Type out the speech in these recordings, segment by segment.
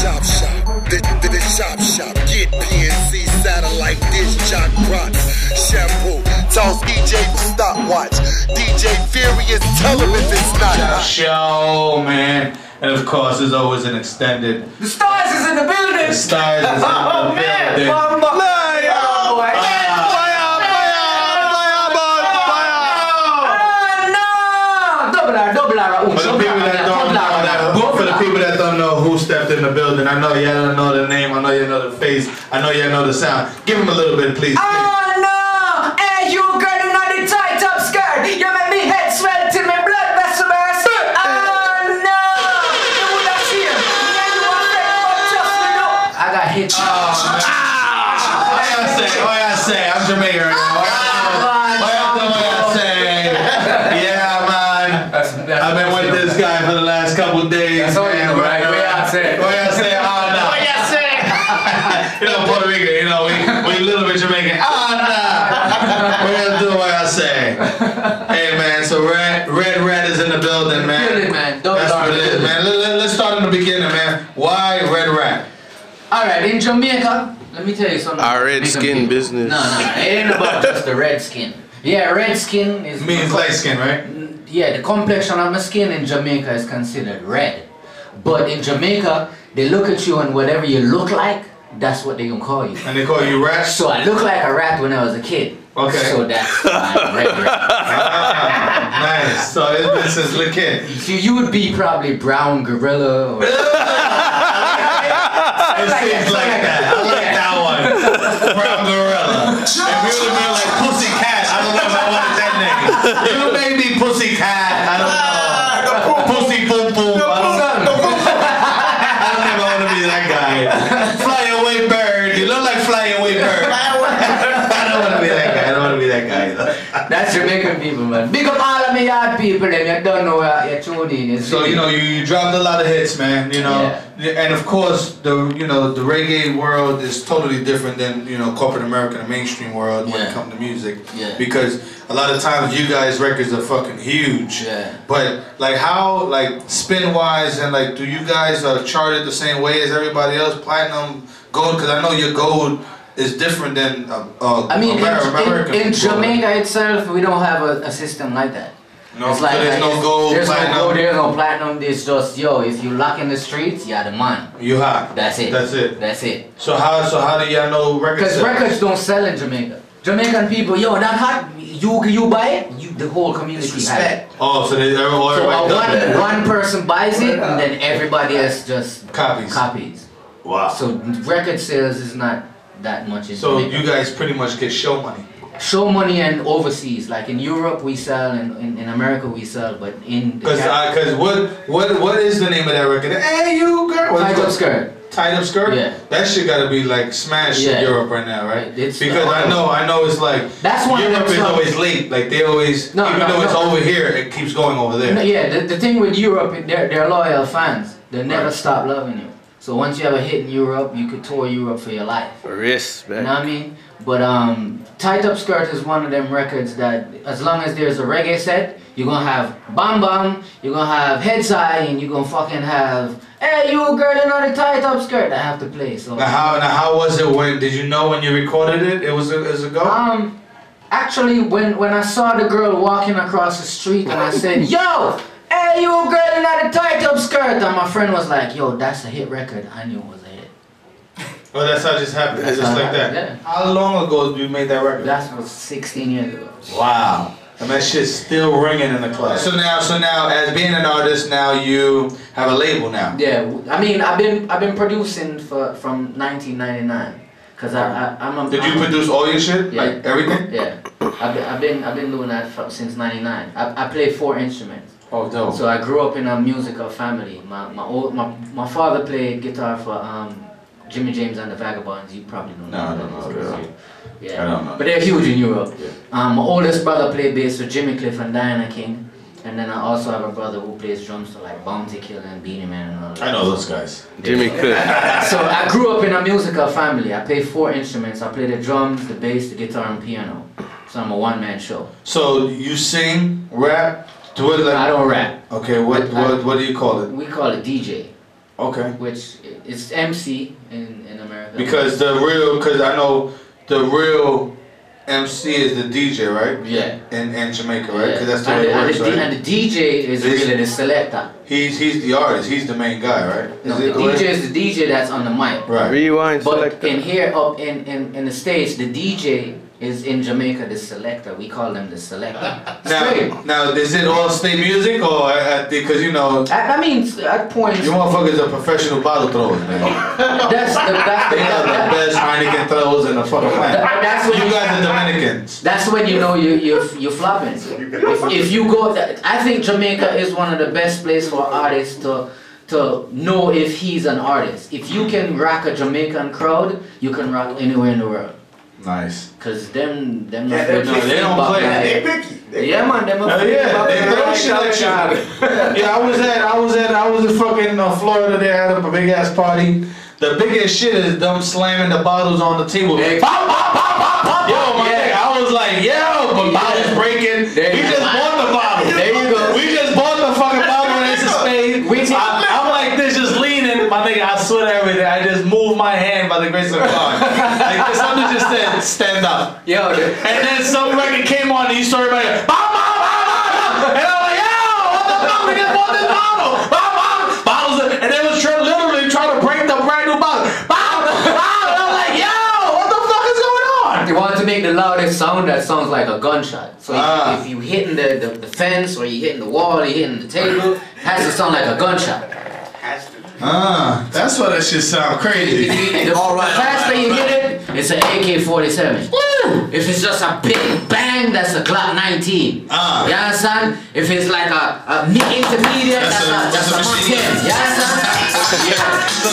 chop shop. The, the, the chop shop. Get PNC satellite dish, jock rock. Shampoo. Toss DJ the stopwatch. DJ Furious, tell him if it's not. Show, man. And of course, there's always an extended. The stars is in the building. The stars is in oh the man, building. Bamba. Oh, boy. Oh, no. Double R, double R. For the people that don't know, that, for the people that don't know who stepped in the building, I know y'all know the name, I know y'all know the face, I know y'all know the sound. Give him a little bit, please. Oh I've been with this guy for the last couple of days. That's all you man. know, right? What y'all say? What y'all say? Ah, oh, no. What y'all say? you know, Puerto Rican, you know, we, we little bit Jamaican. Oh, nah. What y'all do? What y'all say? Hey, man, so Red, Red Red is in the building, man. Feel it, man. Double That's R. what it is, man. Let, let, let's start in the beginning, man. Why Red Rat? All right, in Jamaica, let me tell you something. Our red Jamaican skin people. business. No, no, it ain't about just the red skin. Yeah, red skin is. Means light skin, right? Yeah, the complexion of my skin in Jamaica is considered red. But in Jamaica, they look at you and whatever you look like, that's what they gonna call you. And they call you Rat? So I look like a rat when I was a kid. Okay. So that's my red rat. Ah, nice. So it's been since kid. So you would be probably brown gorilla or It seems like that. I like that one. Brown Gorilla. If you would have been like Pussy Cat, I don't know if I wanted that name. You may be Pussy Cat. I don't know. Pussy Boom Boom. I don't know. I don't think I want to be that guy. Fly away bird. You look like Fly away bird. I don't want to be that guy. I don't want to be that guy. Either. That's Jamaican people, man. Big up all of me yard people, them you don't know where you're tuned in. So you know you, you dropped a lot of hits, man. You know, and of course the you know the reggae world is totally different than you know corporate America, the mainstream world when it comes to music. Yeah. Because a lot of times you guys records are fucking huge. Yeah. But like how like spin wise and like do you guys uh, chart it the same way as everybody else? Platinum, gold? Because I know your gold is different than uh, uh, I mean, in, American in, in. Jamaica itself, we don't have a, a system like that. No, It's like, so there's like, no gold, There's platinum. no gold, there's no platinum. It's just yo. If you lock in the streets, you're the man. You hot. That's it. That's it. That's it. So how so how do y'all know records? Because records don't sell in Jamaica. Jamaican people, yo, that hot. You you buy it, you the whole community has it. Oh, so they every- So everybody uh, one that. one person buys it, and then everybody else just Copies. copies. Wow. So record sales is not that much in So Jamaica. you guys pretty much get show money. show money and overseas. Like in Europe we sell, and in, in America we sell, but in the Cause, Car- cause what, what, what is the name of that record? Hey, you girl. Tight up skirt. Tied up skirt. Yeah. That shit gotta be like smashed Yeah. in Europe right now, right? It's- because I know, I know it's like That's one Europe is songs- always late. Like they always, No, even no, though it's over here, it keeps going over there. No, yeah, the, the thing with Europe, they're, they're loyal fans. They never Right. stop loving you. So once you have a hit in Europe, you could tour Europe for your life. For yes, man. You know what I mean? But um, Tight Up Skirt is one of them records that, as long as there's a reggae set, you're gonna have Bam Bam, you're gonna have Head High, and you're gonna fucking have, hey, you girl in on the Tight Up Skirt. I have to play. So Now how, now how was it when, did you know when you recorded it? It was a, it was a go? Um, actually, when when I saw the girl walking across the street and I said, "Yo, hey, you a girl in that tight up skirt," and my friend was like, "Yo, that's a hit record." I knew it was a hit. oh, that's how it just happened. That's just how it like that. happened, How long ago did you made that record? That was 16 years ago. Wow. And that shit's still ringing in the club. So now, so now, as being an artist, now you have a label now. Yeah, I mean, I've been I've been producing for from 1999, cause I, I I'm a. Did you I'm a- produce all your shit, Yeah. like everything? Yeah, I've been I've been I've been doing that for, since '99. I I play four instruments. Oh, dope. So I grew up in a musical family. My my old my, my father played guitar for um Jimmy James and the Vagabonds. You probably don't No, I know. don't that, know, 'cause yeah. Yeah. I don't know. But they're huge in Europe. Yeah. Um, my oldest brother played bass for Jimmy Cliff and Diana King. And then I also have a brother who plays drums for like Bounty Killer and Beenie Man and all that. I know those guys. Jimmy Cliff. So I grew up in a musical family. I play four instruments. I play the drums, the bass, the guitar, and piano. So I'm a one-man show. So you sing, rap, do it like I don't rap. Okay, what what what do you call it? We call it DJ. Okay. which is MC in, in America. Because the real, because I know the real MC is the DJ, right? Yeah. In, in Jamaica, right? Because Yeah. that's the and, way it and works, the, D- right? and the DJ is This- really the selector. He's he's the artist. He's the main guy, right? No, Is the it correct? DJ is the DJ that's on the mic. Right. Rewind But selector. in here, up in, in, in the States, the DJ is in Jamaica the selector. We call them the selector. Now, now, is it all state music or uh, uh, because you know I, I mean, at points, you motherfuckers are professional bottle throwers, man. that's the, that's the, They have the best Heineken throws in the fucking planet. that- that's when You guys are Dominicans. That's when you know you you you're flopping. If, if you go, I think Jamaica is one of the best places for artists to to know if he's an artist. If you can rock a Jamaican crowd, you can rock anywhere in the world. Nice. Cause them them Yeah, no- no, they don't play. like- They picky. They Yeah man, them Oh yeah, they throw shit at you. Yeah, I was at I was at I was in fucking uh, Florida. They had a big ass party. The biggest shit is them slamming the bottles on the table. Pop, pop, pop, pop, pop. Yo, my Yeah. nigga, I was like, yo, but Yeah. bottles breaking. There we just bought the bottle. There you go. We just bought the fucking bottle and it's a spade. We take- I, I'm like this, just leaning. My nigga, I swear to everything. I just moved my hand by the grace of God. like something just said, stand up. Yo, the- And then some record came on and you started like, bam, bam, bam, bam, and I'm like, yo, what the fuck? We just bought this bottle. Bam, bam, bottles, of, and they was try, literally trying to break the brand new bottle. Bam, bam, and I'm like, yo, what the fuck is going on? you want to make the loudest sound that sounds like a gunshot. So if, Ah. if you hitting the, the, the fence or you hitting the wall, or you hitting the table, it has to sound like a gunshot. Has to. Ah, that's why that shit sound crazy. you, the, the faster you hit it, it's an AK-47. If it's just a big bang, that's a Glock 19. Ah. You understand? If it's like a, a intermediate, That's that's, a- a, that's that's a a, Mark machine 10. gun. You understand? yeah. So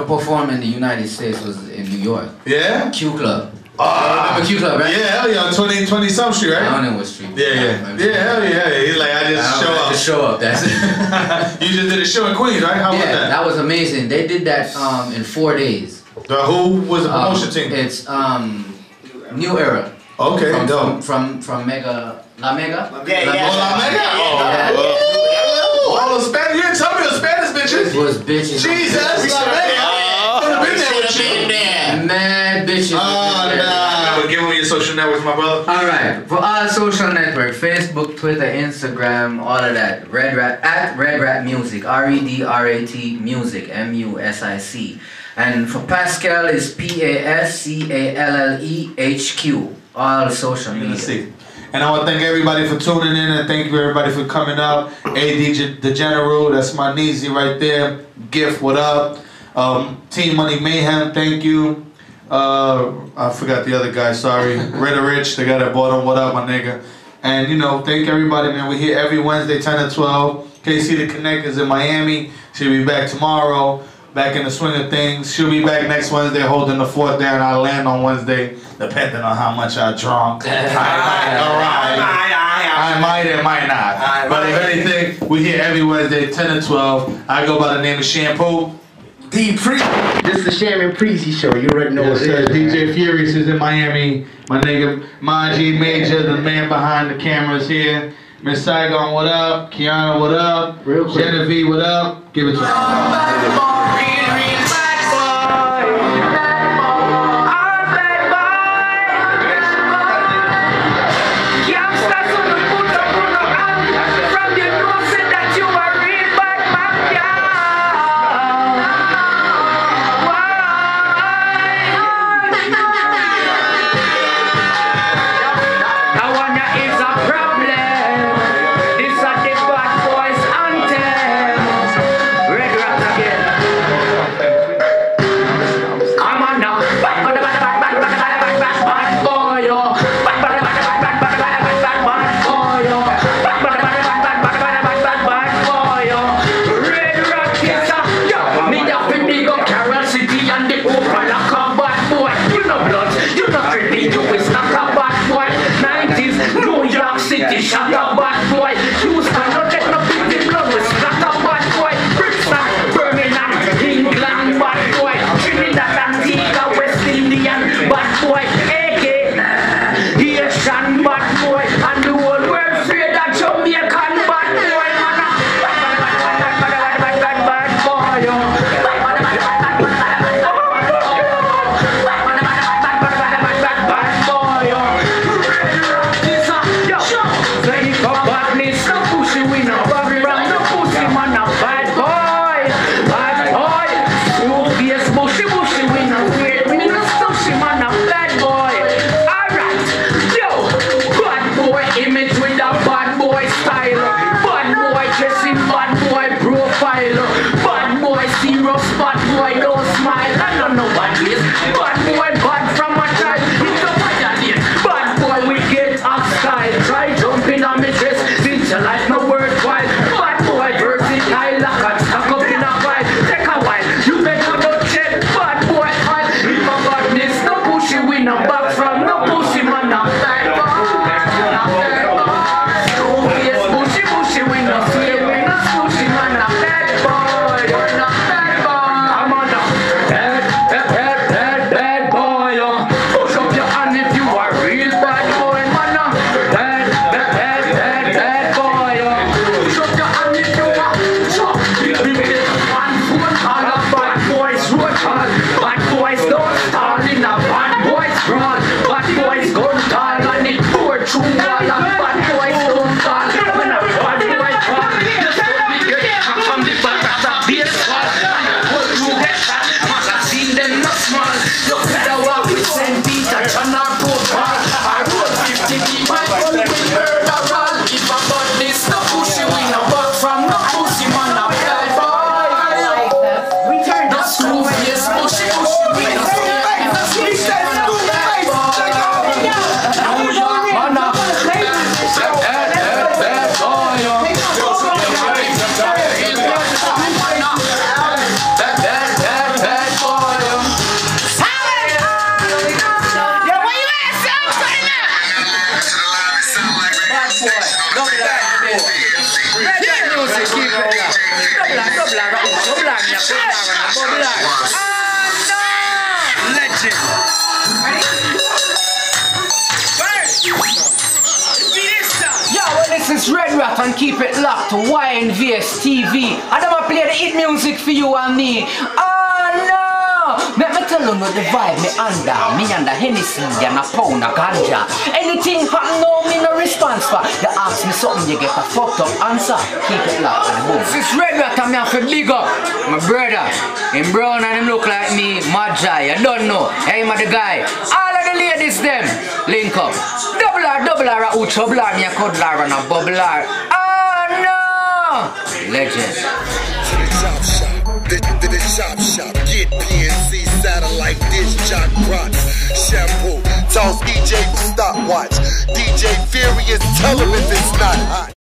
ever performed in the United States was in New York. Yeah? Q Club. Ah. Remember Q Club, right? Yeah, hell yeah, on 20, 20 some street, I right? don't know what street. Yeah, yeah. Yeah, hell yeah. He's like, I I just don't show know, up. Just show up. That's it. You just did a show in Queens, right? How yeah, about that? that was amazing. They did that um, in four days. The who was the Um, team? It's um, New Era. Okay, from, dope. from, from from Mega La Mega. Yeah, La yeah. Oh, La Mega? Yeah. Oh, all the Spanish. You didn't tell me the Spanish bitches. It was bitches. Jesus, have been there with you. Mad bitches. Oh, nah. But give me your social networks, my brother. All right, for all social network, Facebook, Twitter, Instagram, all of that. Red Rat at Red Rat Music, R E D R A T Music, M U S I C. And for Pascal is P A S C A L L E H Q. All social media. see. And I want to thank everybody for tuning in and thank you everybody for coming out. AD the General, that's my Neezy right there. Gift, what up? Um, Team Money Mayhem, thank you. Uh, I forgot the other guy. Sorry, Red Rich, the guy that bought him. What up, my nigga? And you know, thank everybody, man. We're here every Wednesday, 10 to 12. KC the Connect is in Miami. She'll be back tomorrow. Back in the swing of things. She'll be back next Wednesday holding the fort down. I land on Wednesday, depending on how much I drunk. I might. I might and might not. But if anything, we here every Wednesday, 10 to 12. I go by the name of Shampoo. D Pre. This is the Shaman Preezy show. You already know Yes, what sir. it is. DJ Furious is in Miami. My nigga Maji Major, the man behind the cameras here. Miss Saigon, what up? Kiana, what up? Real quick. Genevieve, what up? Give it to her. rắn bắt I don't. Yo, well, this is Red Rat and keep it locked to YNVS TV. And I'ma play the hit music for you and me. Oh no! Let me tell you no the vibe me under. Me under Hennessy and a pound of ganja. Anything happen no me no response for. You ask me something you get a fucked up answer. Keep it locked and boom. This is Red And me have to big up my brother. Him brown and him look like me. Magi, you don't know. Hey, my the guy. All of the ladies them link up. Double R, double R, a ucho blar, me a cuddler and a bubbler. Oh no! Legend. The, shop. Get PNC satellite dish Jock Rock. Shampoo, toss EJ stopwatch. DJ Furious, tell him if it's not hot.